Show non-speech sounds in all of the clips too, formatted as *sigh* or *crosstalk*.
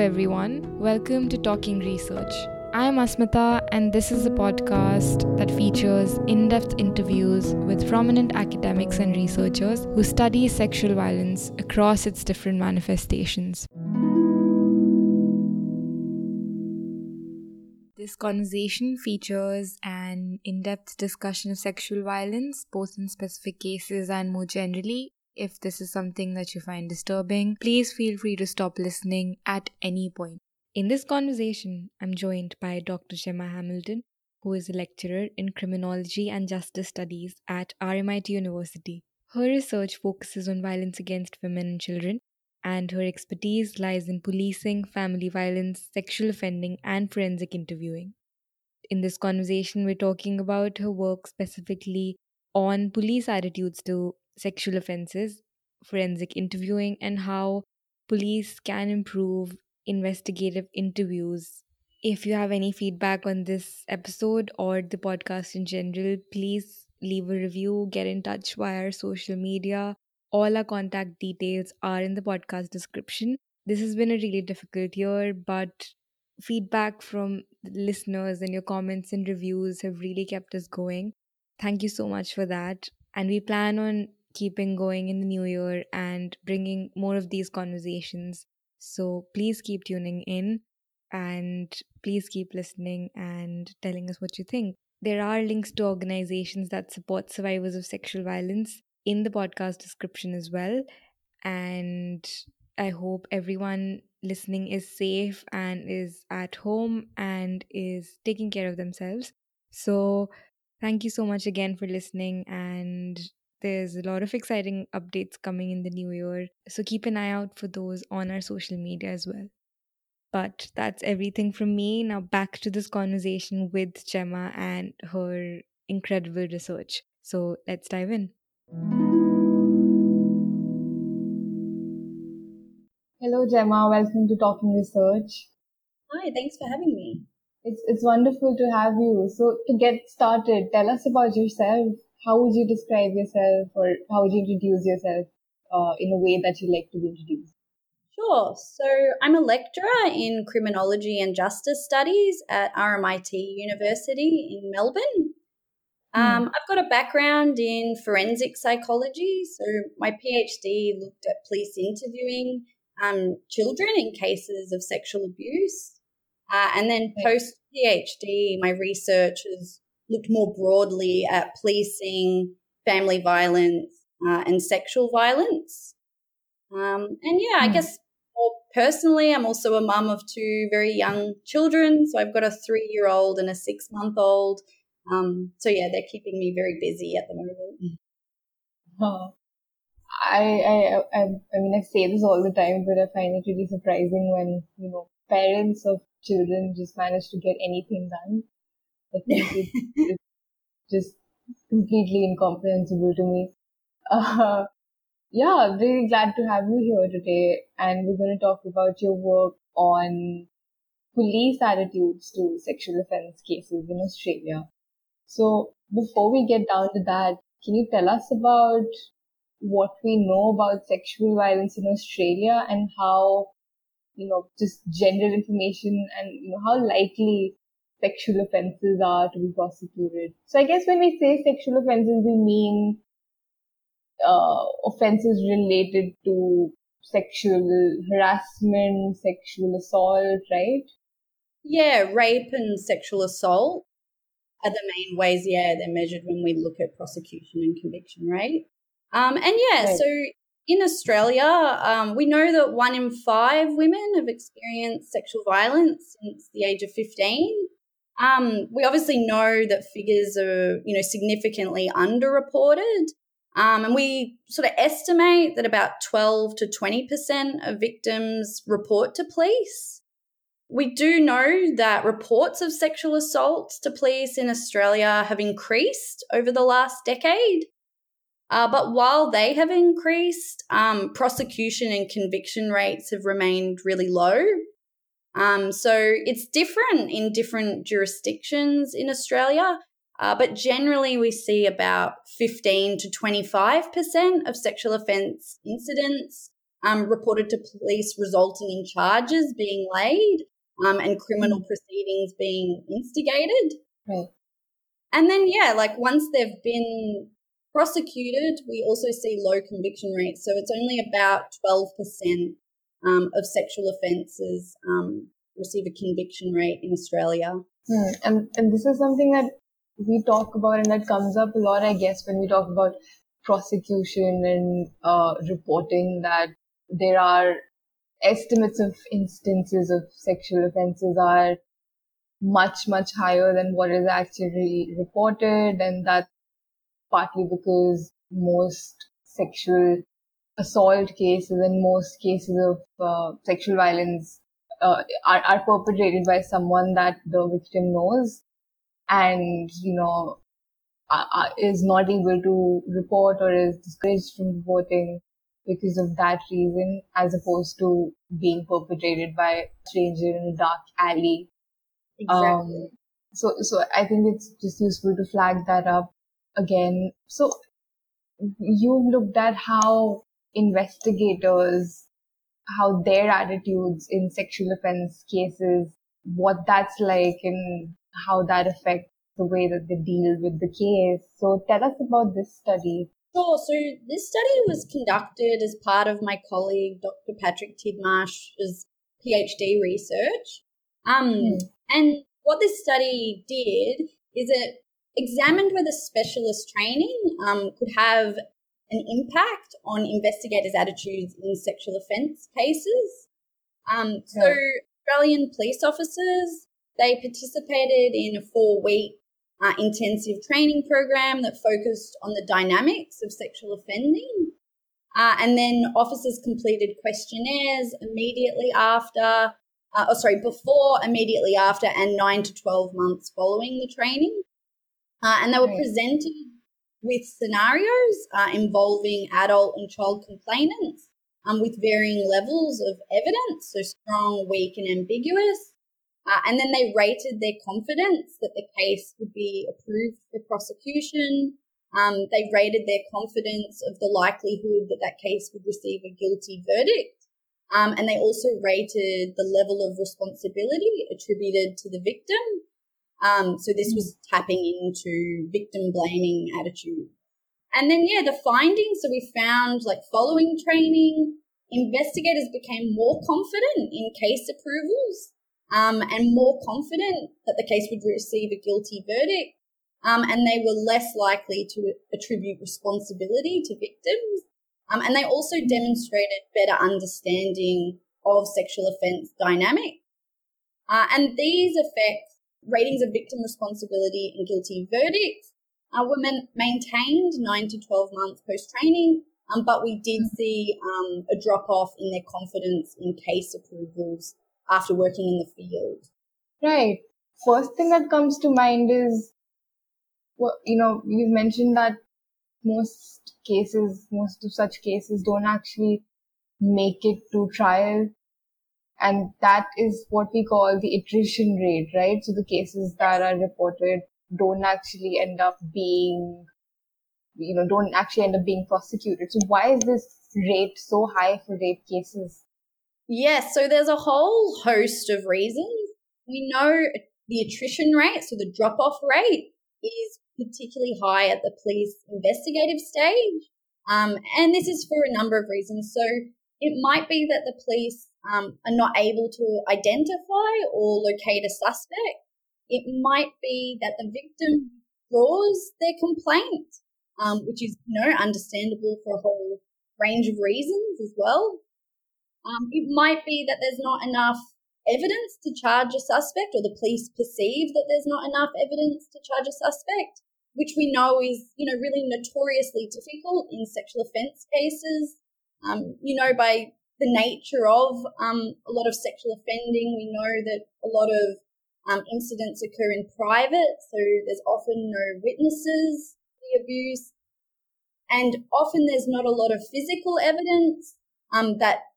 everyone. Welcome to Talking Research. I'm Asmita, and this is a podcast that features in depth interviews with prominent academics and researchers who study sexual violence across its different manifestations. This conversation features an in depth discussion of sexual violence, both in specific cases and more generally. If this is something that you find disturbing, please feel free to stop listening at any point. In this conversation, I'm joined by Dr. Gemma Hamilton, who is a lecturer in criminology and justice studies at RMIT University. Her research focuses on violence against women and children, and her expertise lies in policing, family violence, sexual offending, and forensic interviewing. In this conversation, we're talking about her work specifically on police attitudes to sexual offenses, forensic interviewing, and how police can improve investigative interviews. If you have any feedback on this episode or the podcast in general, please leave a review, get in touch via our social media, all our contact details are in the podcast description. This has been a really difficult year, but feedback from listeners and your comments and reviews have really kept us going. Thank you so much for that. And we plan on keeping going in the new year and bringing more of these conversations. So please keep tuning in and please keep listening and telling us what you think. There are links to organizations that support survivors of sexual violence in the podcast description as well. And I hope everyone listening is safe and is at home and is taking care of themselves. So, thank you so much again for listening. And there's a lot of exciting updates coming in the new year. So, keep an eye out for those on our social media as well. But that's everything from me. Now, back to this conversation with Gemma and her incredible research. So, let's dive in. Hello, Gemma. Welcome to Talking Research. Hi, thanks for having me. It's it's wonderful to have you. So, to get started, tell us about yourself. How would you describe yourself, or how would you introduce yourself uh, in a way that you like to be introduced? Sure. So, I'm a lecturer in criminology and justice studies at RMIT University in Melbourne. Hmm. Um, I've got a background in forensic psychology. So, my PhD looked at police interviewing um, children in cases of sexual abuse. Uh, and then post PhD, my research has looked more broadly at policing, family violence, uh, and sexual violence. Um, and yeah, I hmm. guess more personally, I'm also a mum of two very young children. So I've got a three year old and a six month old. Um, so yeah, they're keeping me very busy at the moment. *laughs* Oh, I, I, I, I mean, I say this all the time, but I find it really surprising when, you know, parents of children just manage to get anything done. It's, just completely incomprehensible to me. *laughs* Uh, yeah, really glad to have you here today. And we're going to talk about your work on police attitudes to sexual offense cases in Australia. So before we get down to that, can you tell us about what we know about sexual violence in Australia and how, you know, just general information and, you know, how likely sexual offenses are to be prosecuted. So I guess when we say sexual offenses, we mean uh, offenses related to sexual harassment, sexual assault, right? Yeah, rape and sexual assault are the main ways, yeah, they're measured when we look at prosecution and conviction rate. Um, and yeah, right. so in Australia, um, we know that one in five women have experienced sexual violence since the age of 15. Um, we obviously know that figures are, you know, significantly underreported. Um, and we sort of estimate that about 12 to 20% of victims report to police. We do know that reports of sexual assaults to police in Australia have increased over the last decade. Uh, but while they have increased, um, prosecution and conviction rates have remained really low. Um, so it's different in different jurisdictions in Australia, uh, but generally we see about 15 to 25% of sexual offence incidents um, reported to police, resulting in charges being laid um, and criminal proceedings being instigated. Right. And then, yeah, like once they've been prosecuted, we also see low conviction rates. So it's only about 12% um, of sexual offences um, receive a conviction rate in Australia. Hmm. And, and this is something that we talk about and that comes up a lot, I guess, when we talk about prosecution and uh, reporting that there are estimates of instances of sexual offences are much, much higher than what is actually reported. And that's partly because most sexual assault cases and most cases of uh, sexual violence uh, are, are perpetrated by someone that the victim knows and, you know, is not able to report or is discouraged from reporting because of that reason, as opposed to being perpetrated by a stranger in a dark alley. Exactly. Um, so, so I think it's just useful to flag that up again. So, you've looked at how investigators, how their attitudes in sexual offense cases, what that's like, and how that affects the way that they deal with the case. So, tell us about this study. Sure. So this study was conducted as part of my colleague, Dr. Patrick Tidmarsh's PhD research. Um, mm. And what this study did is it examined whether specialist training um, could have an impact on investigators' attitudes in sexual offence cases. Um, so yeah. Australian police officers, they participated in a four-week uh, intensive training program that focused on the dynamics of sexual offending. Uh, and then officers completed questionnaires immediately after, uh, oh, sorry, before, immediately after, and nine to 12 months following the training. Uh, and they were right. presented with scenarios uh, involving adult and child complainants um, with varying levels of evidence, so strong, weak, and ambiguous. Uh, and then they rated their confidence that the case would be approved for prosecution. Um, they rated their confidence of the likelihood that that case would receive a guilty verdict. Um, and they also rated the level of responsibility attributed to the victim. Um, so this was tapping into victim blaming attitude. And then, yeah, the findings. So we found like following training, investigators became more confident in case approvals um, and more confident that the case would receive a guilty verdict. Um, and they were less likely to attribute responsibility to victims. Um, and they also demonstrated better understanding of sexual offence dynamic. Uh, and these effects, ratings of victim responsibility and guilty verdicts, were man- maintained 9 to 12 months post training, um, but we did see um, a drop off in their confidence in case approvals after working in the field? Right. First thing that comes to mind is, well, you know, you've mentioned that most cases, most of such cases don't actually make it to trial. And that is what we call the attrition rate, right? So the cases that are reported don't actually end up being, you know, don't actually end up being prosecuted. So why is this rate so high for rape cases? Yes, so there's a whole host of reasons. We know the attrition rate, so the drop off rate, is particularly high at the police investigative stage. Um, and this is for a number of reasons. So it might be that the police um, are not able to identify or locate a suspect. It might be that the victim draws their complaint, um, which is you know understandable for a whole range of reasons as well. Um, it might be that there's not enough evidence to charge a suspect, or the police perceive that there's not enough evidence to charge a suspect, which we know is, you know, really notoriously difficult in sexual offence cases. Um, you know, by the nature of um, a lot of sexual offending, we know that a lot of um, incidents occur in private, so there's often no witnesses to the abuse, and often there's not a lot of physical evidence um, that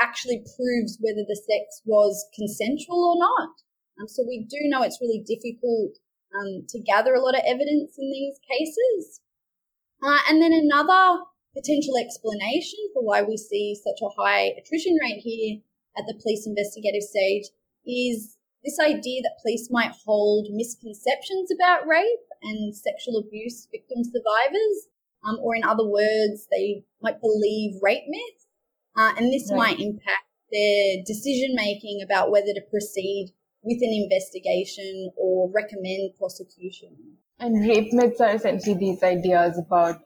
actually proves whether the sex was consensual or not. Um, so we do know it's really difficult um, to gather a lot of evidence in these cases. Uh, and then another potential explanation for why we see such a high attrition rate here at the police investigative stage is this idea that police might hold misconceptions about rape and sexual abuse victim survivors, um, or in other words, they might believe rape myths, uh, and this right. might impact their decision making about whether to proceed with an investigation or recommend prosecution. And rape myths are essentially these ideas about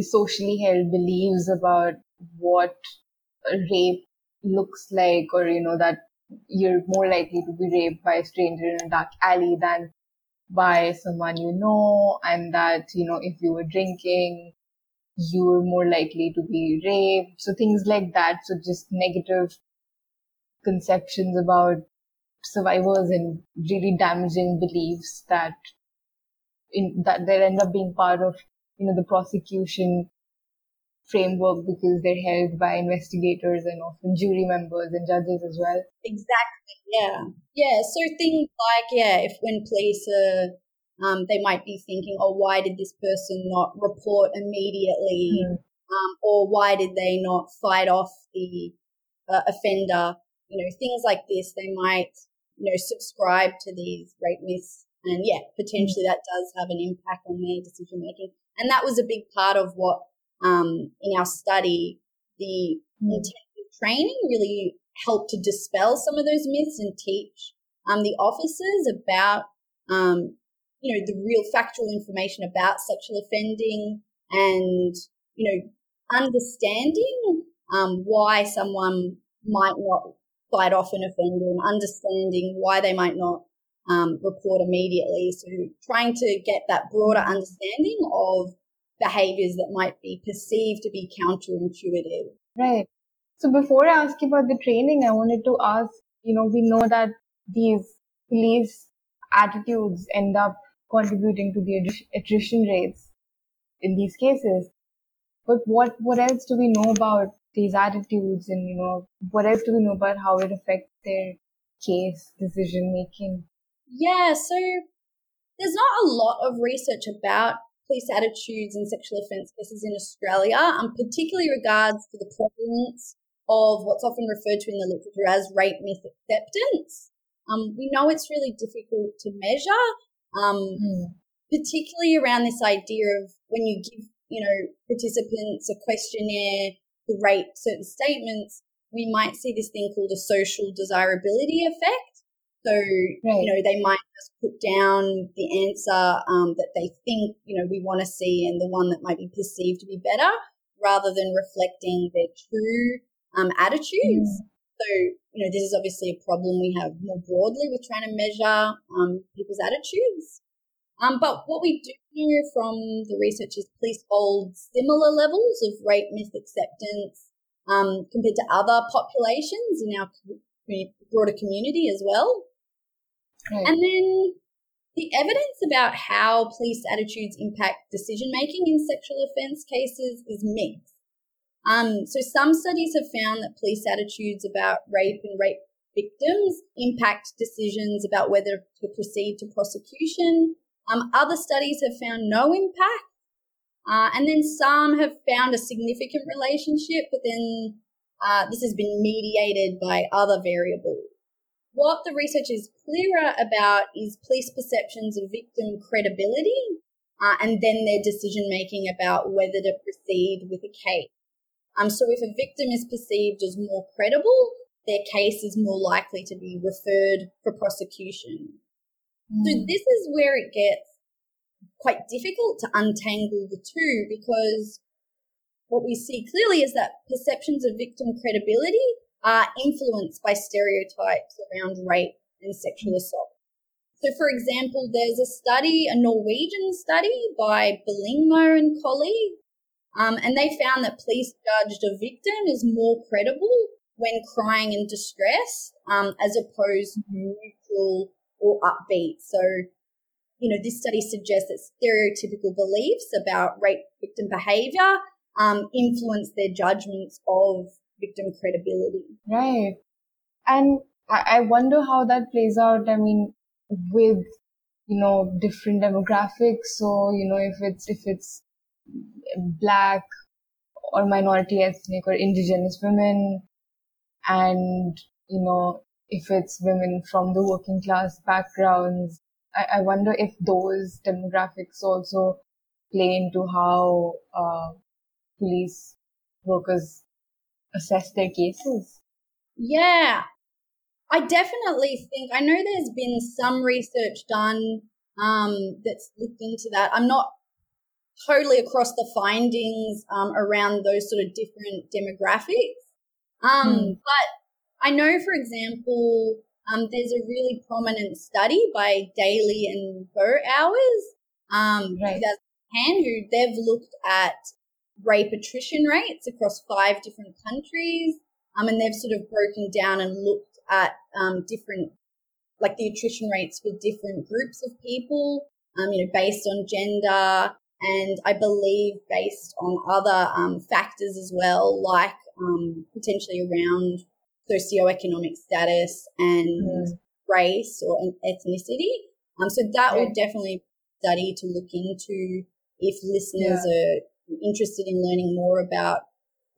socially held beliefs about what rape looks like, or you know that you're more likely to be raped by a stranger in a dark alley than by someone you know, and that, you know, if you were drinking, you were more likely to be raped. So things like that. So just negative conceptions about survivors and really damaging beliefs that in that they end up being part of, you know, the prosecution framework because they're held by investigators and often jury members and judges as well. Exactly. Yeah. Yeah. So things like, yeah, if when police are, um, they might be thinking, oh, why did this person not report immediately? Mm. Um, or why did they not fight off the uh, offender? You know, things like this, they might, you know, subscribe to these rape myths. And yeah, potentially mm. that does have an impact on their decision making. And that was a big part of what um, in our study, the mm. intensive training really helped to dispel some of those myths and teach um, the officers about, um, you know, the real factual information about sexual offending and, you know, understanding um, why someone might not fight off an offender and understanding why they might not um, report immediately. So trying to get that broader understanding of behaviors that might be perceived to be counterintuitive. Right. So before I ask you about the training, I wanted to ask, you know, we know that these police attitudes end up contributing to the attrition rates in these cases. But what, what else do we know about these attitudes and, you know, what else do we know about how it affects their case decision making? Yeah, so there's not a lot of research about police attitudes and sexual offence cases in Australia, um, particularly regards to the prevalence of what's often referred to in the literature as rape myth acceptance. Um, we know it's really difficult to measure, um, mm. particularly around this idea of when you give, you know, participants a questionnaire to rate certain statements, we might see this thing called a social desirability effect. So, right. you know, they might just put down the answer um, that they think, you know, we want to see and the one that might be perceived to be better rather than reflecting their true um, attitudes. Mm. So, you know, this is obviously a problem we have more broadly with trying to measure um, people's attitudes. Um, but what we do know from the research is police hold similar levels of rape myth acceptance um, compared to other populations in our broader community as well. And then the evidence about how police attitudes impact decision making in sexual offence cases is mixed. Um, so some studies have found that police attitudes about rape and rape victims impact decisions about whether to proceed to prosecution. Um, other studies have found no impact. Uh, and then some have found a significant relationship, but then uh, this has been mediated by other variables. What the research is clearer about is police perceptions of victim credibility uh, and then their decision making about whether to proceed with a case. Um, so if a victim is perceived as more credible, their case is more likely to be referred for prosecution. Mm. So this is where it gets quite difficult to untangle the two because what we see clearly is that perceptions of victim credibility are influenced by stereotypes around rape and sexual assault. So, for example, there's a study, a Norwegian study by Bollingmo and colleagues, um, and they found that police judged a victim as more credible when crying in distress, um, as opposed to neutral or upbeat. So, you know, this study suggests that stereotypical beliefs about rape victim behavior um, influence their judgments of victim credibility. Right. And I wonder how that plays out. I mean, with, you know, different demographics. So, you know, if it's, if it's black or minority ethnic or indigenous women and you know if it's women from the working class backgrounds i, I wonder if those demographics also play into how uh, police workers assess their cases yeah i definitely think i know there's been some research done um, that's looked into that i'm not totally across the findings um, around those sort of different demographics. Um, hmm. But I know, for example, um, there's a really prominent study by Daly and Bouhours, um, right. who they've looked at rape attrition rates across five different countries, um, and they've sort of broken down and looked at um, different, like the attrition rates for different groups of people, um, you know, based on gender, and I believe based on other um, factors as well, like um, potentially around socioeconomic status and mm. race or ethnicity. Um, so that would definitely study to look into if listeners yeah. are interested in learning more about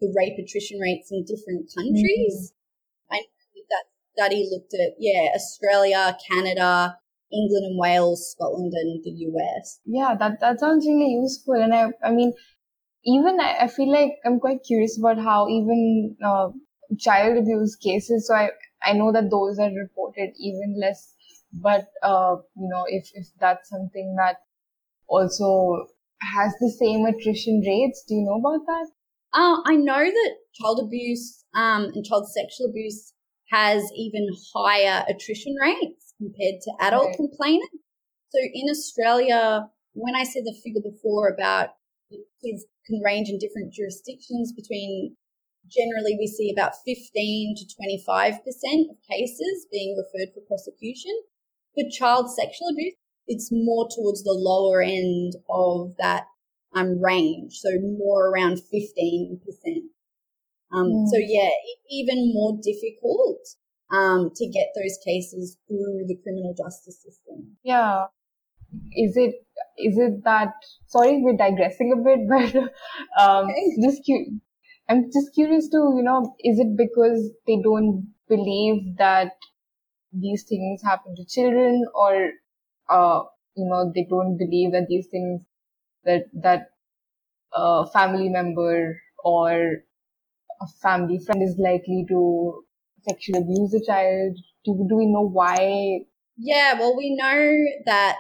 the rape attrition rates in different countries. Mm-hmm. I know that study looked at, yeah, Australia, Canada, England and Wales, Scotland and the US. Yeah, that, that sounds really useful. And I, I mean, even I, I feel like I'm quite curious about how even uh, child abuse cases, so I, I know that those are reported even less, but, uh, you know, if, if that's something that also has the same attrition rates, do you know about that? Uh, I know that child abuse um, and child sexual abuse has even higher attrition rates compared to adult right. complainants. So in Australia, when I said the figure before about kids can range in different jurisdictions between generally we see about 15 to 25% of cases being referred for prosecution. For child sexual abuse, it's more towards the lower end of that um, range, so more around 15%. Um, mm. So yeah, even more difficult um, to get those cases through the criminal justice system. Yeah. Is it is it that? Sorry, we're digressing a bit, *laughs* but um, okay. just cu- I'm just curious to you know, is it because they don't believe that these things happen to children, or uh, you know, they don't believe that these things that that a family member or a family friend is likely to sexually abuse a child? Do, do we know why? Yeah, well, we know that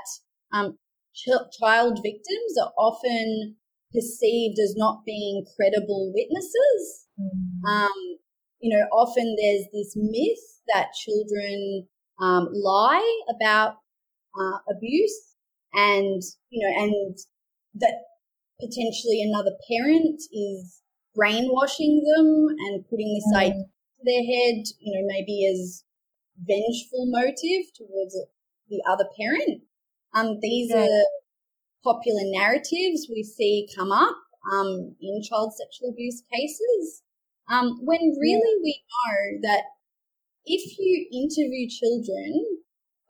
um, ch- child victims are often perceived as not being credible witnesses. Mm. Um, you know, often there's this myth that children um, lie about uh, abuse, and you know, and that potentially another parent is brainwashing them and putting this mm their head, you know, maybe as vengeful motive towards the other parent. Um, these yeah. are popular narratives we see come up um, in child sexual abuse cases. Um, when really yeah. we know that if you interview children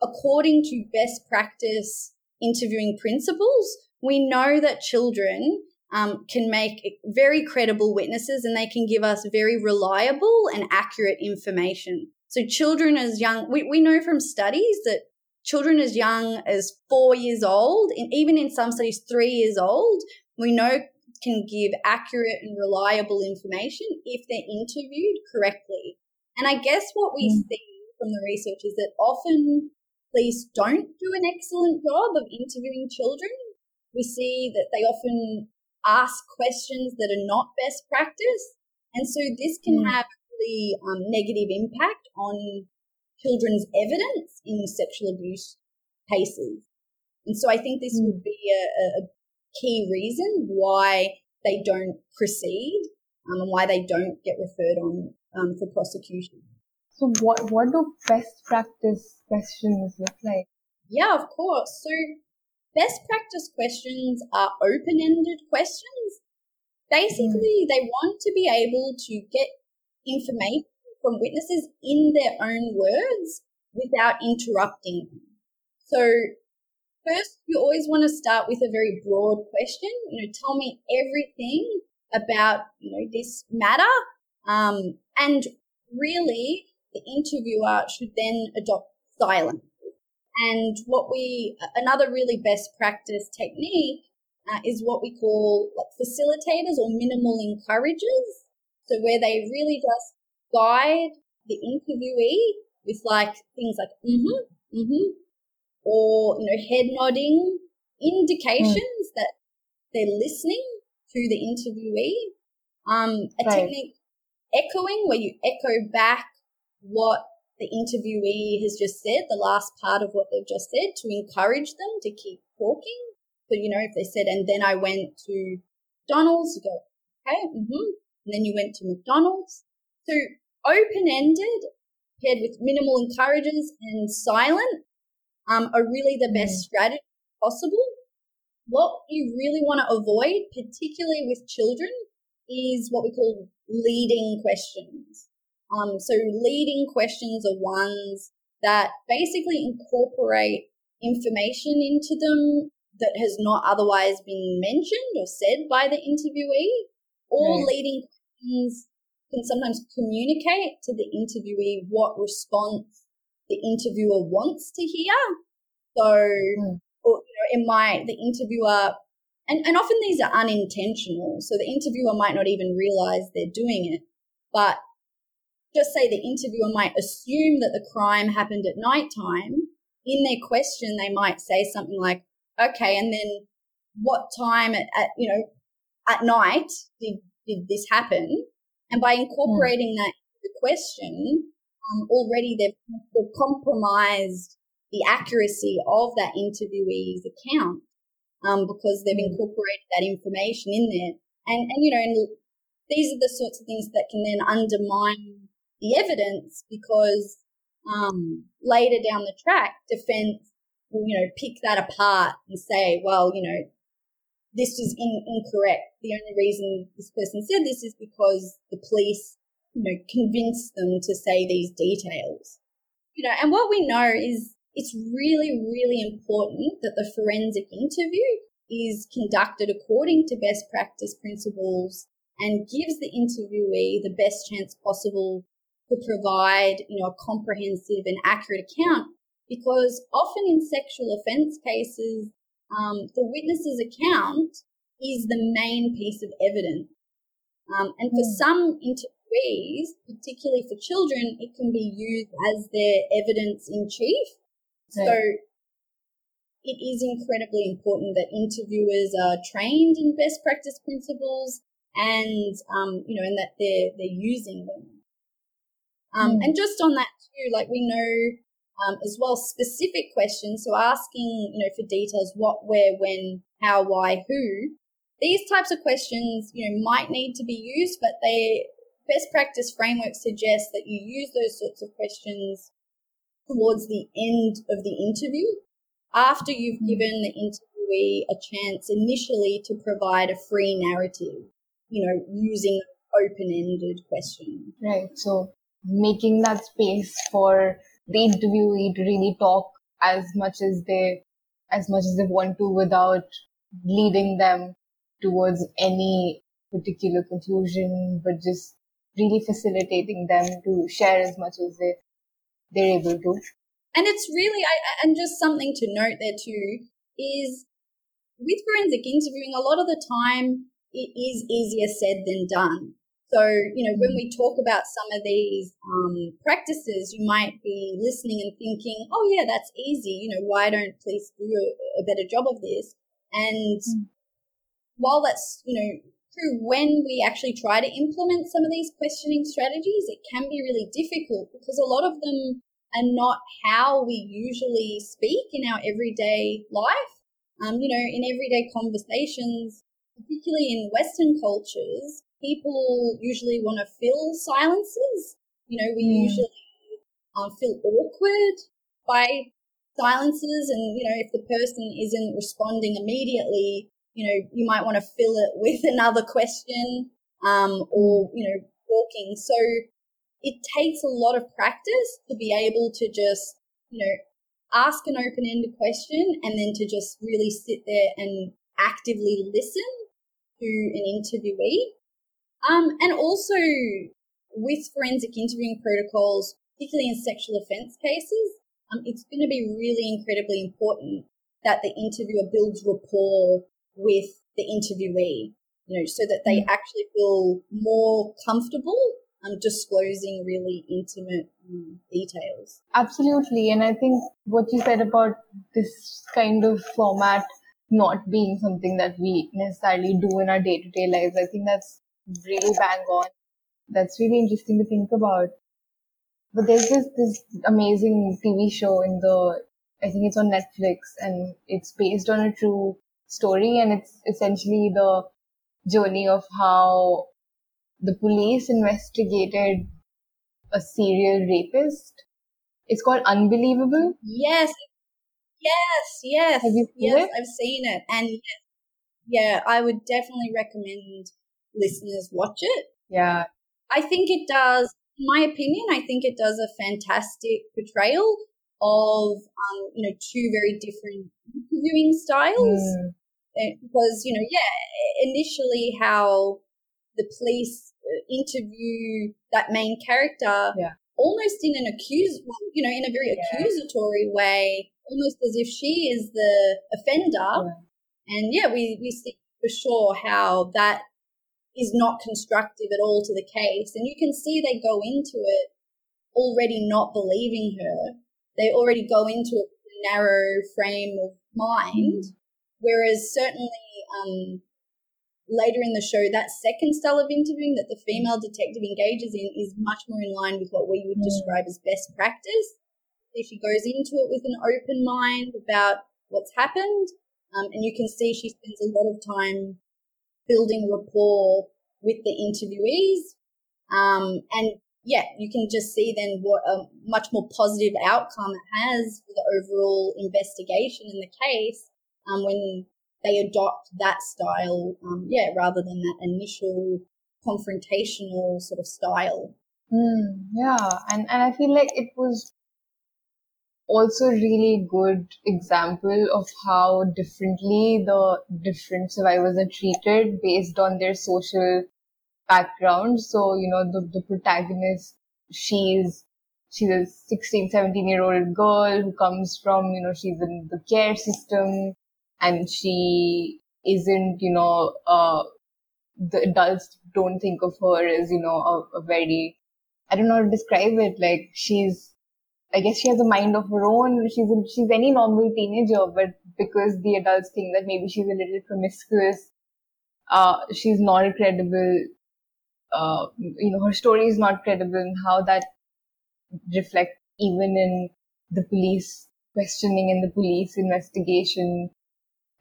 according to best practice interviewing principles, we know that children um, can make very credible witnesses and they can give us very reliable and accurate information. So children as young, we, we know from studies that children as young as four years old, and even in some studies three years old, we know can give accurate and reliable information if they're interviewed correctly. And I guess what we mm. see from the research is that often police don't do an excellent job of interviewing children. We see that they often ask questions that are not best practice. And so this can mm. have a really um, negative impact on children's evidence in sexual abuse cases. And so I think this mm. would be a, a, key reason why they don't proceed um, and why they don't get referred on um, for prosecution. So what what do best practice questions look like? Yeah, of course. So Best practice questions are open ended questions. Basically, mm. they want to be able to get information from witnesses in their own words without interrupting them. So, first, you always want to start with a very broad question. You know, tell me everything about, you know, this matter. Um, and really the interviewer should then adopt silence. And what we, another really best practice technique uh, is what we call like facilitators or minimal encouragers. So where they really just guide the interviewee with like things like mm-hmm, mm-hmm, or you know head nodding indications mm. that they're listening to the interviewee. Um, a right. technique echoing where you echo back what the interviewee has just said, the last part of what they've just said, to encourage them to keep talking. So, you know, if they said, and then I went to McDonald's, you go, okay, mm-hmm. And then you went to McDonald's. So open-ended paired with minimal encourages and silent um, are really the best mm. strategy possible. What you really want to avoid, particularly with children, is what we call leading questions. Um, so leading questions are ones that basically incorporate information into them that has not otherwise been mentioned or said by the interviewee, or right. leading questions can sometimes communicate to the interviewee what response the interviewer wants to hear. So, mm. or, you know, it might, the interviewer, and, and often these are unintentional. So the interviewer might not even realize they're doing it, but just say the interviewer might assume that the crime happened at night time. In their question, they might say something like, okay, and then what time at, at you know, at night did, did this happen? And by incorporating mm. that into the question, um, already they've, they've compromised the accuracy of that interviewee's account um, because they've hmm. incorporated that information in there. And, and, you know, and these are the sorts of things that can then undermine the evidence because um, later down the track, defense will, you know, pick that apart and say, well, you know, this is in, incorrect. The only reason this person said this is because the police, you know, convinced them to say these details. You know, and what we know is it's really, really important that the forensic interview is conducted according to best practice principles and gives the interviewee the best chance possible to provide, you know, a comprehensive and accurate account because often in sexual offense cases, um, the witness's account is the main piece of evidence. Um, and for mm. some interviewees, particularly for children, it can be used as their evidence in chief. So it is incredibly important that interviewers are trained in best practice principles and, um, you know, and that they're, they're using them. Um, mm. and just on that too, like we know um, as well specific questions. So asking, you know, for details, what, where, when, how, why, who. These types of questions, you know, might need to be used, but they best practice framework suggests that you use those sorts of questions towards the end of the interview after you've mm-hmm. given the interviewee a chance initially to provide a free narrative, you know, using open-ended questions. Right. So making that space for the interviewee to really talk as much as they as much as they want to without leading them towards any particular conclusion, but just really facilitating them to share as much as they they're able to. And it's really, I, and just something to note there too is with forensic interviewing, a lot of the time it is easier said than done. So, you know, when we talk about some of these um, practices, you might be listening and thinking, oh, yeah, that's easy. You know, why don't police do a, a better job of this? And mm. while that's, you know, true, when we actually try to implement some of these questioning strategies, it can be really difficult because a lot of them are not how we usually speak in our everyday life. Um, you know, in everyday conversations, particularly in Western cultures, people usually want to fill silences. You know, we mm. usually um, feel awkward by silences, and you know, if the person isn't responding immediately, you know, you might want to fill it with *laughs* another question, um, or you know, talking. So it takes a lot of practice to be able to just, you know, ask an open-ended question and then to just really sit there and actively listen to an interviewee Um, and also with forensic interviewing protocols, particularly in sexual offence cases, um, it's going to be really incredibly important that the interviewer builds rapport with the interviewee, you know, so that they mm. actually feel more comfortable um, disclosing really intimate um, details. Absolutely. And I think what you said about this kind of format not being something that we necessarily do in our day to day lives, I think that's really bang on. That's really interesting to think about. But there's this, this amazing TV show in the, I think it's on Netflix and it's based on a true story and it's essentially the journey of how the police investigated a serial rapist. It's called Unbelievable. Yes, yes, yes. Have you seen yes, it? I've seen it, and yeah, I would definitely recommend listeners watch it. Yeah, I think it does. In my opinion, I think it does a fantastic portrayal of um, you know two very different viewing styles. Mm. Because you know, yeah, initially how the police uh, interview that main character yeah. almost in an accuse, you know, in a very yeah. accusatory way, almost as if she is the offender. Yeah. And yeah, we, we see for sure how that is not constructive at all to the case. And you can see they go into it already not believing her. They already go into a narrow frame of mind. Mm. Whereas certainly, um, later in the show, that second style of interviewing that the female detective engages in is much more in line with what we would mm. describe as best practice. If she goes into it with an open mind about what's happened, um, and you can see she spends a lot of time building rapport with the interviewees. Um, and yeah, you can just see then what a much more positive outcome it has for the overall investigation in the case um, when they adopt that style, um, yeah, rather than that initial confrontational sort of style. Mm, yeah, and and I feel like it was also really good example of how differently the different survivors are treated based on their social background. So, you know, the, the protagonist, she's, she's a 16, 17 year old girl who comes from, you know, she's in the care system and she isn't, you know, uh, the adults don't think of her as, you know, a, a very, I don't know how to describe it. Like she's, I guess she has a mind of her own. She's a, she's any normal teenager, but because the adults think that maybe she's a little promiscuous, uh, she's not credible, uh, you know, her story is not credible and how that reflects even in the police questioning and the police investigation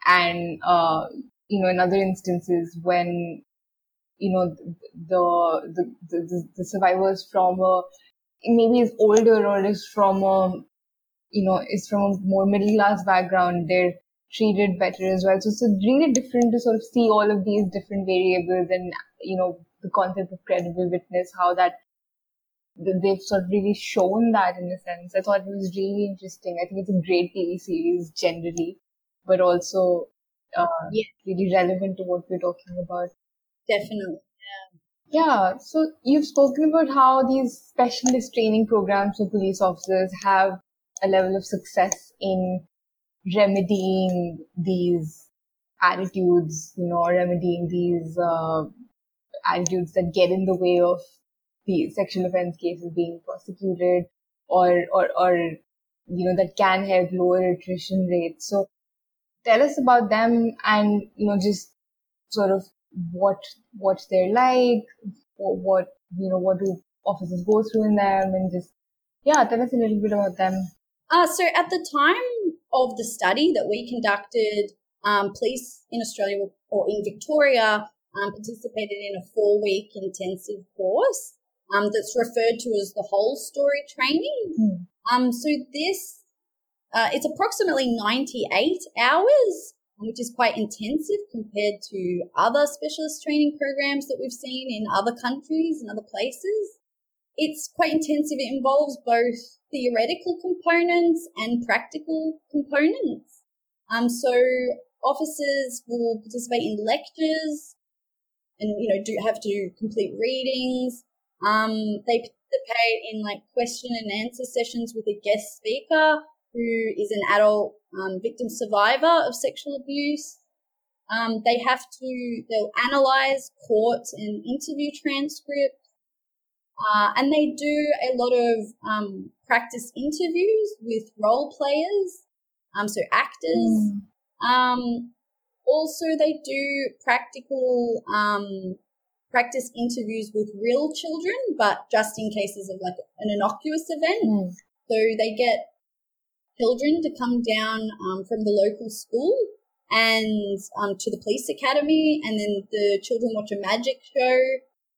and uh, you know in other instances when you know the the the, the survivors from a maybe is older or is from a you know is from a more middle class background they're treated better as well so it's really different to sort of see all of these different variables and you know the concept of credible witness how that they've sort of really shown that in a sense i thought it was really interesting i think it's a great tv series generally but also uh, yeah. really relevant to what we're talking about. Definitely. Yeah. So you've spoken about how these specialist training programs for police officers have a level of success in remedying these attitudes, you know, remedying these uh, attitudes that get in the way of the sexual offense cases being prosecuted or, or, or, you know, that can help lower attrition rates. So tell us about them and you know just sort of what what they're like what, what you know what do officers go through in them and just yeah tell us a little bit about them uh, so at the time of the study that we conducted um, police in australia or in victoria um, participated in a four week intensive course um, that's referred to as the whole story training mm. um, so this uh, it's approximately 98 hours, which is quite intensive compared to other specialist training programs that we've seen in other countries and other places. It's quite intensive. It involves both theoretical components and practical components. Um, so officers will participate in lectures, and you know do have to complete readings. Um, they participate in like question and answer sessions with a guest speaker who is an adult um, victim survivor of sexual abuse. Um, they have to they'll analyze court and interview transcripts, uh, and they do a lot of um, practice interviews with role players, um, so actors. Mm. Um, also, they do practical um, practice interviews with real children, but just in cases of like an innocuous event. Mm. So they get children to come down um, from the local school and um, to the police academy, and then the children watch a magic show,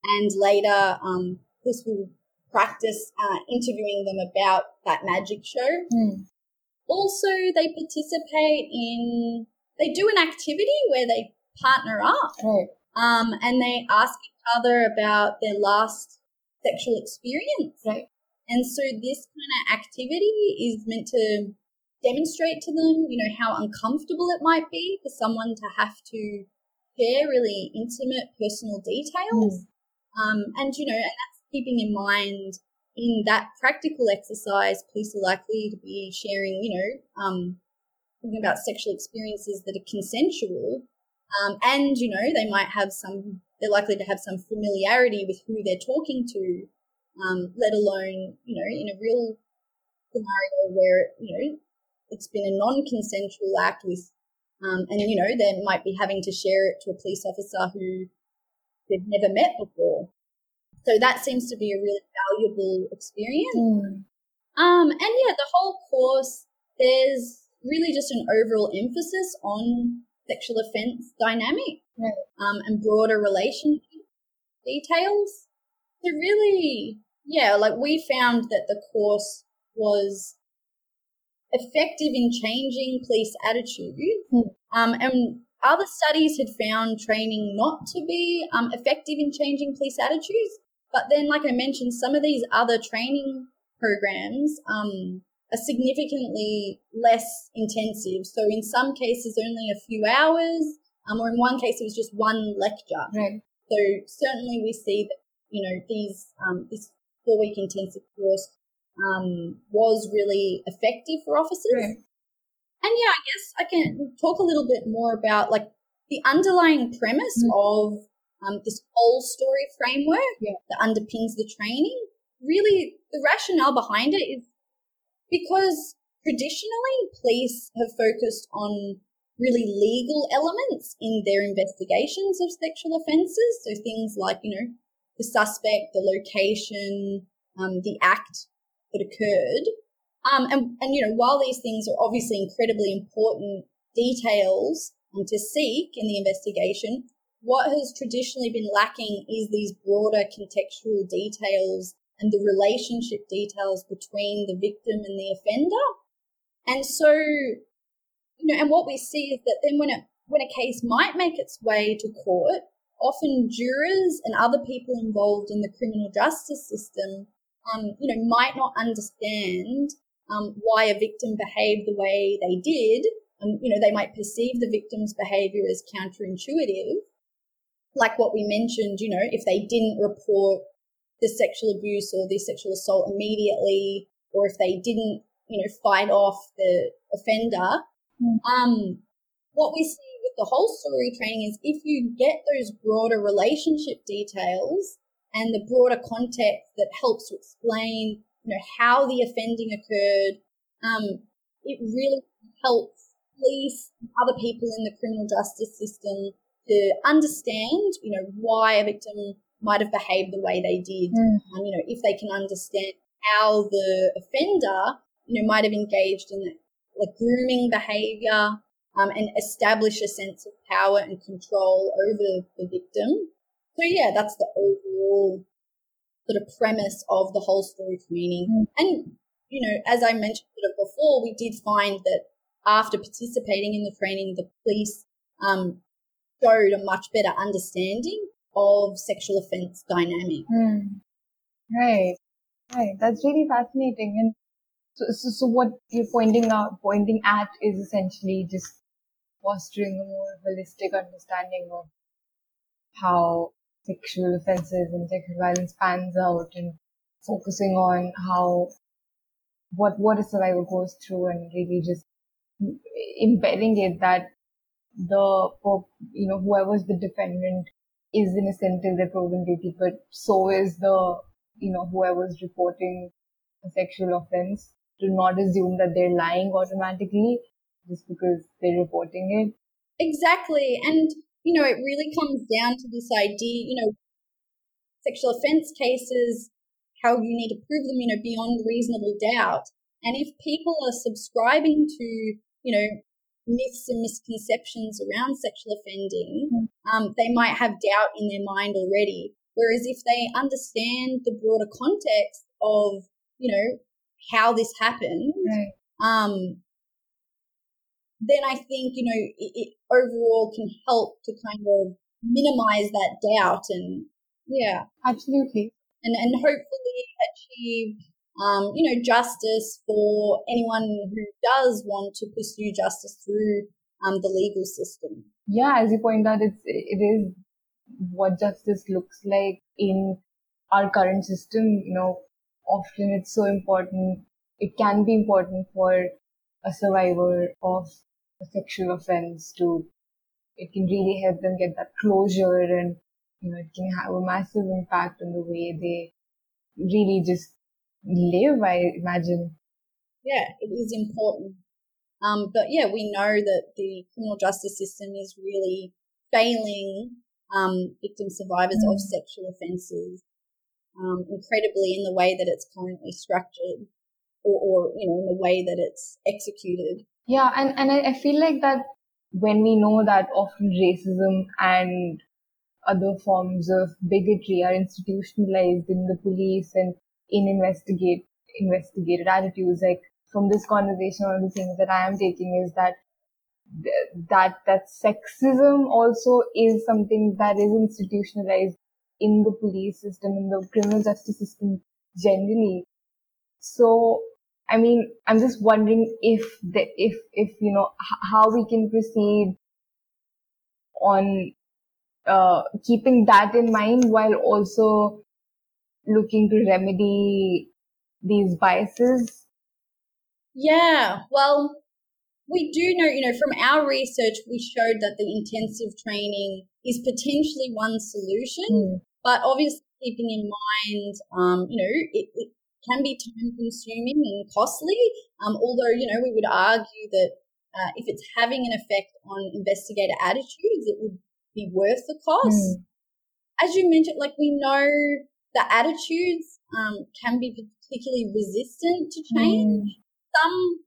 and later um, this will practice uh, interviewing them about that magic show. Mm. Also, they participate in they do an activity where they partner up um, and they ask each other about their last sexual experience. Right. And so this kind of activity is meant to demonstrate to them, you know, how uncomfortable it might be for someone to have to share really intimate personal details. Mm. Um, and, you know, and that's keeping in mind in that practical exercise, police are likely to be sharing, you know, um, talking about sexual experiences that are consensual. Um, and, you know, they might have some, they're likely to have some familiarity with who they're talking to, um, let alone, you know, in a real scenario where, you know, it's been a non consensual act with, um, and, you know, they might be having to share it to a police officer who they've never met before. So that seems to be a really valuable experience. Mm. Um, and yeah, the whole course, there's really just an overall emphasis on sexual offence dynamic right. um, and broader relationship details. So really, yeah, like we found that the course was effective in changing police attitude. Mm. Um, and other studies had found training not to be um, effective in changing police attitudes. But then, like I mentioned, some of these other training programs um, are significantly less intensive. So in some cases, only a few hours, um, or in one case, it was just one lecture. Right. So certainly we see that, you know, these, um, this four week intensive course, um, was really effective for officers. Right. And yeah, I guess I can talk a little bit more about like the underlying premise mm-hmm. of um, this whole story framework yeah. that underpins the training. Really, the rationale behind it is because traditionally police have focused on really legal elements in their investigations of sexual offences. So things like, you know, the suspect, the location, um, the act that occurred. Um, and, and, you know, while these things are obviously incredibly important details um, to seek in the investigation, what has traditionally been lacking is these broader contextual details and the relationship details between the victim and the offender. And so, you know, and what we see is that then when it, when a case might make its way to court, often jurors and other people involved in the criminal justice system, um, you know, might not understand um, why a victim behaved the way they did. Um, you know, they might perceive the victim's behavior as counterintuitive. Like what we mentioned, you know, if they didn't report the sexual abuse or the sexual assault immediately, or if they didn't, you know, fight off the offender. Mm. Um, what we see the whole story training is if you get those broader relationship details and the broader context that helps to explain, you know, how the offending occurred, um, it really helps police other people in the criminal justice system to understand, you know, why a victim might have behaved the way they did. Mm. Um, you know, if they can understand how the offender, you know, might have engaged in like grooming behavior um, and establish a sense of power and control over the victim. So yeah, that's the overall sort of premise of the whole story training. Mm. And, you know, as I mentioned sort of before, we did find that after participating in the training, the police um, showed a much better understanding of sexual offense dynamic. Mm. Right, right. That's really fascinating. And so, so, so what you're pointing out, pointing at is essentially just fostering a more holistic understanding of how sexual offences and sexual violence pans out and focusing on how what what a survivor goes through and really just embedding it that the you know whoever's the defendant is innocent till they're proven guilty, but so is the you know whoever's reporting a sexual offense. Do not assume that they're lying automatically just because they're reporting it. Exactly, and you know it really comes down to this idea. You know, sexual offense cases, how you need to prove them. You know, beyond reasonable doubt. And if people are subscribing to, you know, myths and misconceptions around sexual offending, mm. um, they might have doubt in their mind already. Whereas if they understand the broader context of, you know, how this happened, right. um, then I think, you know, it, it, overall can help to kind of minimize that doubt and, yeah. Absolutely. And, and hopefully achieve um, you know, justice for anyone who does want to pursue justice through um, the legal system. Yeah, as you point out, it's it is what justice looks like in our current system. You know, often it's so important. It can be important for a survivor of a sexual offense to. It can really help them get that closure, and you know, it can have a massive impact on the way they really just live, I imagine. Yeah, it is important. Um, but yeah, we know that the criminal justice system is really failing um, victim survivors mm. of sexual offences um, incredibly in the way that it's currently structured or, or, you know, in the way that it's executed. Yeah, and, and I, I feel like that when we know that often racism and other forms of bigotry are institutionalized in the police and in investigate investigated attitudes. Like from this conversation, one of the things that I am taking is that that that sexism also is something that is institutionalized in the police system, in the criminal justice system generally. So, I mean, I'm just wondering if the, if, if, you know, h- how we can proceed on, uh, keeping that in mind while also looking to remedy these biases? Yeah, well, we do know, you know, from our research, we showed that the intensive training is potentially one solution, mm. but obviously keeping in mind, um, you know, it, it, can be time consuming and costly. Um, although, you know, we would argue that uh, if it's having an effect on investigator attitudes, it would be worth the cost. Mm. As you mentioned, like we know the attitudes um, can be particularly resistant to change. Mm. Some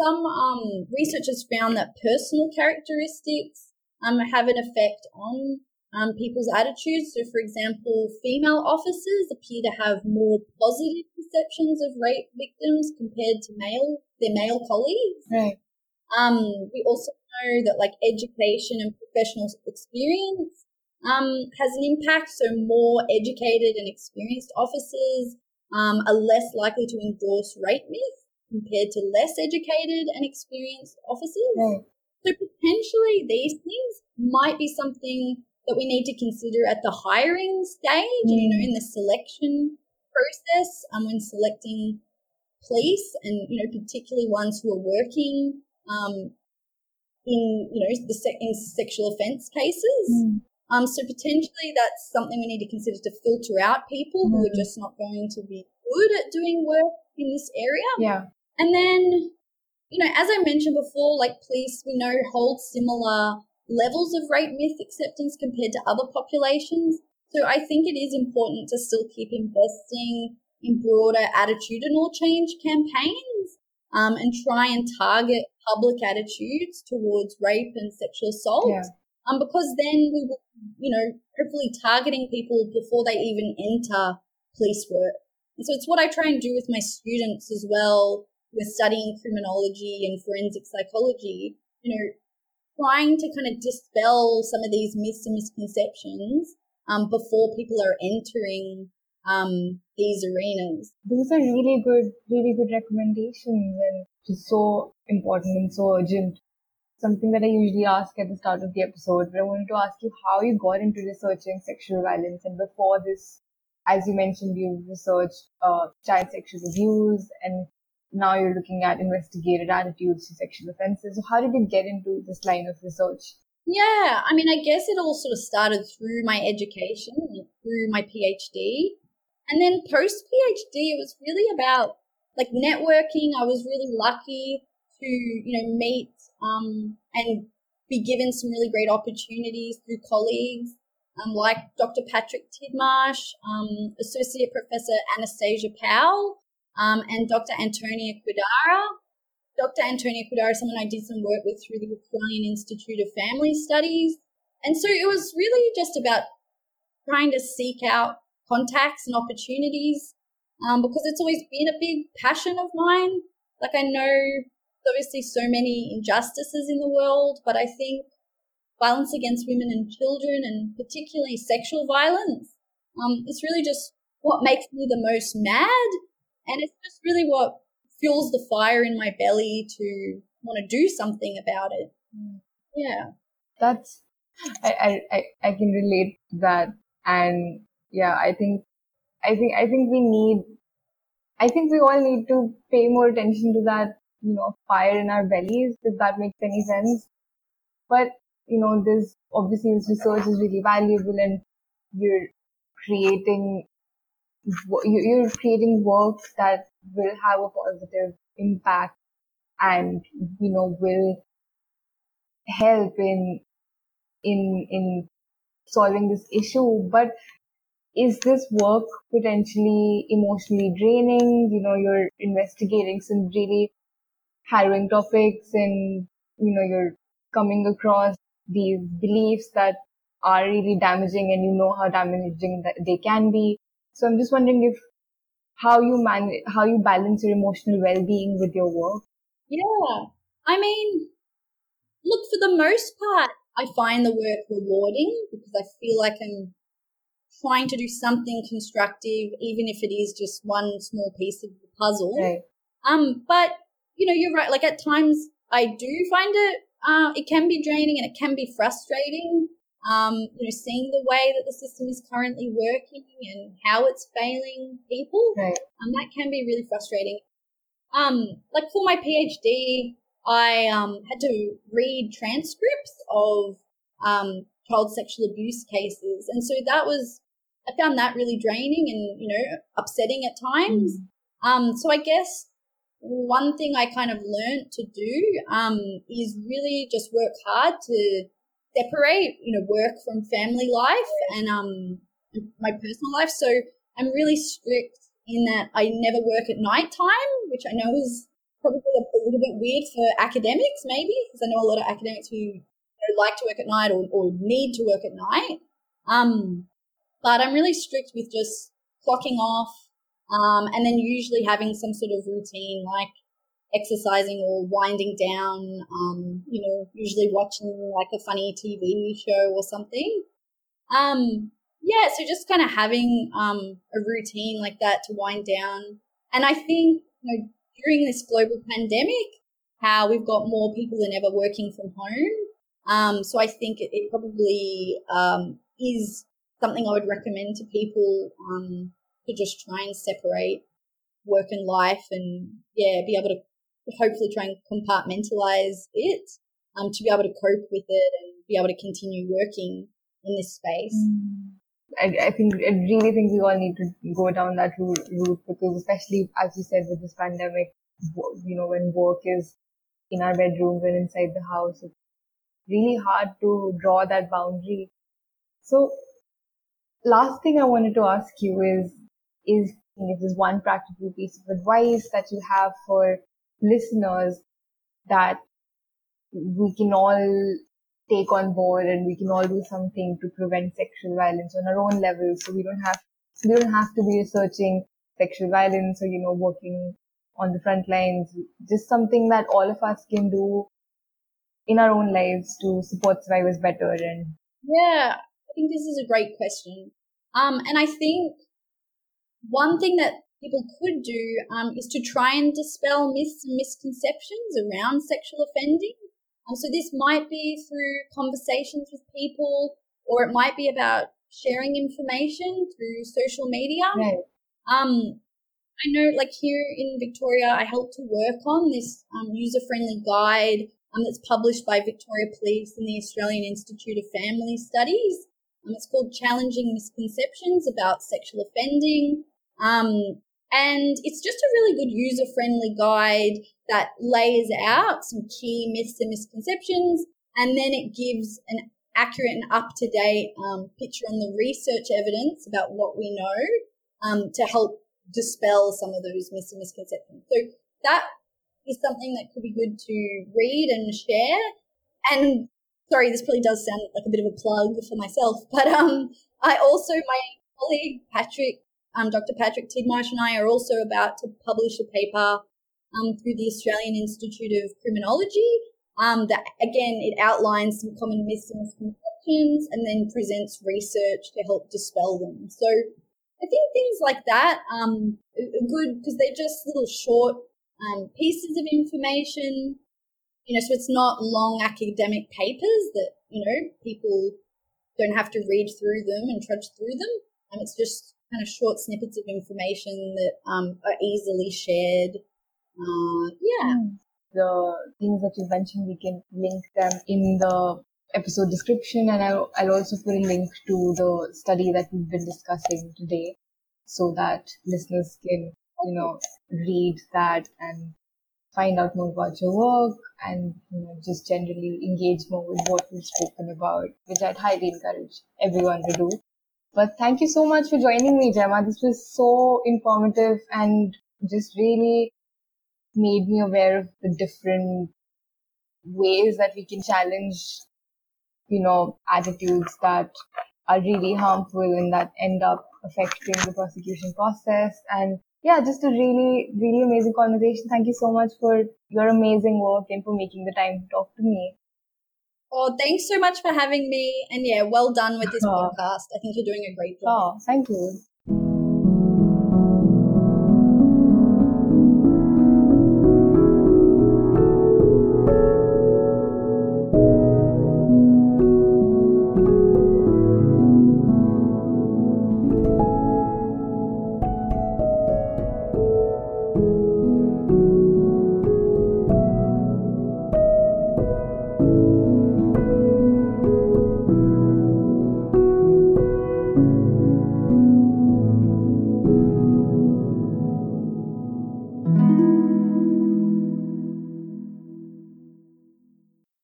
some um, researchers found that personal characteristics um, have an effect on um, people's attitudes. So, for example, female officers appear to have more positive perceptions of rape victims compared to male their male colleagues. Right. Um, we also know that like education and professional experience um, has an impact. So more educated and experienced officers um, are less likely to endorse rape myths compared to less educated and experienced officers. Yeah. So potentially these things might be something that we need to consider at the hiring stage, mm. you know, in the selection process, um, when selecting police and, you know, particularly ones who are working, um, in, you know, the se- in sexual offense cases. Mm. Um, so potentially that's something we need to consider to filter out people mm. who are mm. just not going to be good at doing work in this area. Yeah. And then, you know, as I mentioned before, like police, we know hold similar levels of rape myth acceptance compared to other populations. So I think it is important to still keep investing in broader attitudinal change campaigns um, and try and target public attitudes towards rape and sexual assault. Yeah. Um, because then we will, you know, hopefully targeting people before they even enter police work. And so it's what I try and do with my students as well with studying criminology and forensic psychology, you know, trying to kind of dispel some of these myths and misconceptions um, before people are entering um, these arenas. Those are really good, really good recommendations and just so important and so urgent something that I usually ask at the start of the episode, but I wanted to ask you how you got into researching sexual violence. And before this, as you mentioned, you researched uh, child sexual abuse, and now you're looking at investigated attitudes to sexual offenses. So, how did you get into this line of research? Yeah, I mean, I guess it all sort of started through my education, through my PhD. And then post PhD, it was really about like networking. I was really lucky to, you know, meet um, and be given some really great opportunities through colleagues um, like Dr. Patrick Tidmarsh, um, Associate Professor Anastasia Powell, um, and Dr. Antonia Quadara. Dr. Antonia Quadara someone I did some work with through the Australian Institute of Family Studies. And so it was really just about trying to seek out contacts and opportunities um, because it's always been a big passion of mine. Like I know obviously so many injustices in the world, but I think violence against women and children, and particularly sexual violence, um, it's really just what makes me the most mad, and it's just really what fuels the fire in my belly to want to do something about it. Yeah, that's I I I can relate to that, and yeah, I think I think I think we need I think we all need to pay more attention to that you know, fire in our bellies, if that makes any sense. But, you know, this obviously this research is really valuable and you're creating, you're creating work that will have a positive impact and, you know, will help in, in, in solving this issue. But is this work potentially emotionally draining? You know, you're investigating some really harrowing topics and, you know, you're coming across these beliefs that are really damaging and you know how damaging that they can be. So I'm just wondering if how you man how you balance your emotional well-being with your work. Yeah. I mean, look, for the most part, I find the work rewarding because I feel like I'm trying to do something constructive, even if it is just one small piece of the puzzle. Right. Um, but you know, you're right. Like at times I do find it, uh, it can be draining and it can be frustrating. Um, you know, seeing the way that the system is currently working and how it's failing people, right. um, that can be really frustrating. Um, like for my PhD, I um, had to read transcripts of um, child sexual abuse cases, and so that was I found that really draining and you know upsetting at times. Mm. Um, so I guess one thing I kind of learned to do um, is really just work hard to separate, you know, work from family life and um, my personal life. So I'm really strict in that I never work at night time, which I know is probably a, little bit weird for academics, maybe, because I know a lot of academics who like to work at night or, or need to work at night. Um, but I'm really strict with just clocking off um, and then usually having some sort of routine like exercising or winding down, um, you know, usually watching like a funny TV show or something. Um, yeah, so just kind of having um, a routine like that to wind down. And I think, you know, during this global pandemic, how we've got more people than ever working from home. Um, so I think it, it probably um, is something I would recommend to people um, to just try and separate work and life and yeah, be able to hopefully try and compartmentalize it um, to be able to cope with it and be able to continue working in this space. I, I think I really think we all need to go down that route, route because especially as you said with this pandemic, you know, when work is in our bedrooms and inside the house, it's really hard to draw that boundary. So last thing I wanted to ask you is is if there's one practical piece of advice that you have for listeners that we can all take on board and we can all do something to prevent sexual violence on our own level. So we don't have, we don't have to be researching sexual violence or, you know, working on the front lines. Just something that all of us can do in our own lives to support survivors better. And yeah, I think this is a great question. Um, and I think one thing that people could do um, is to try and dispel myths and misconceptions around sexual offending. Um, so this might be through conversations with people, or it might be about sharing information through social media. Right. Um, I know, like here in Victoria, I helped to work on this um, user-friendly guide um, that's published by Victoria Police and the Australian Institute of Family Studies. Um, it's called Challenging Misconceptions About Sexual Offending. Um, and it's just a really good user friendly guide that lays out some key myths and misconceptions. And then it gives an accurate and up to date um, picture on the research evidence about what we know um, to help dispel some of those myths and misconceptions. So that is something that could be good to read and share. And sorry, this probably does sound like a bit of a plug for myself, but um, I also my colleague Patrick um, Dr. Patrick Tidmarsh and I are also about to publish a paper um, through the Australian Institute of Criminology um, that, again, it outlines some common myths and misconceptions and then presents research to help dispel them. So I think things like that um, are good because they're just little short um, pieces of information. You know, so it's not long academic papers that, you know, people don't have to read through them and trudge through them. And it's just kind of short snippets of information that um, are easily shared. Uh, yeah. Hmm. The things that you mentioned, we can link them in the episode description, and I'll, I'll also put a link to the study that we've been discussing today so that listeners can, you know, read that and find out more about your work and you know, just generally engage more with what we've spoken about, which I'd highly encourage everyone to do. But thank you so much for joining me, Gemma. This was so informative and just really made me aware of the different ways that we can challenge, you know, attitudes that are really harmful and that end up affecting the prosecution process. And yeah, just a really, really amazing conversation. Thank you so much for your amazing work and for making the time to talk to me. Oh, thanks so much for having me. And yeah, well done with this oh. podcast. I think you're doing a great job. Oh, thank you.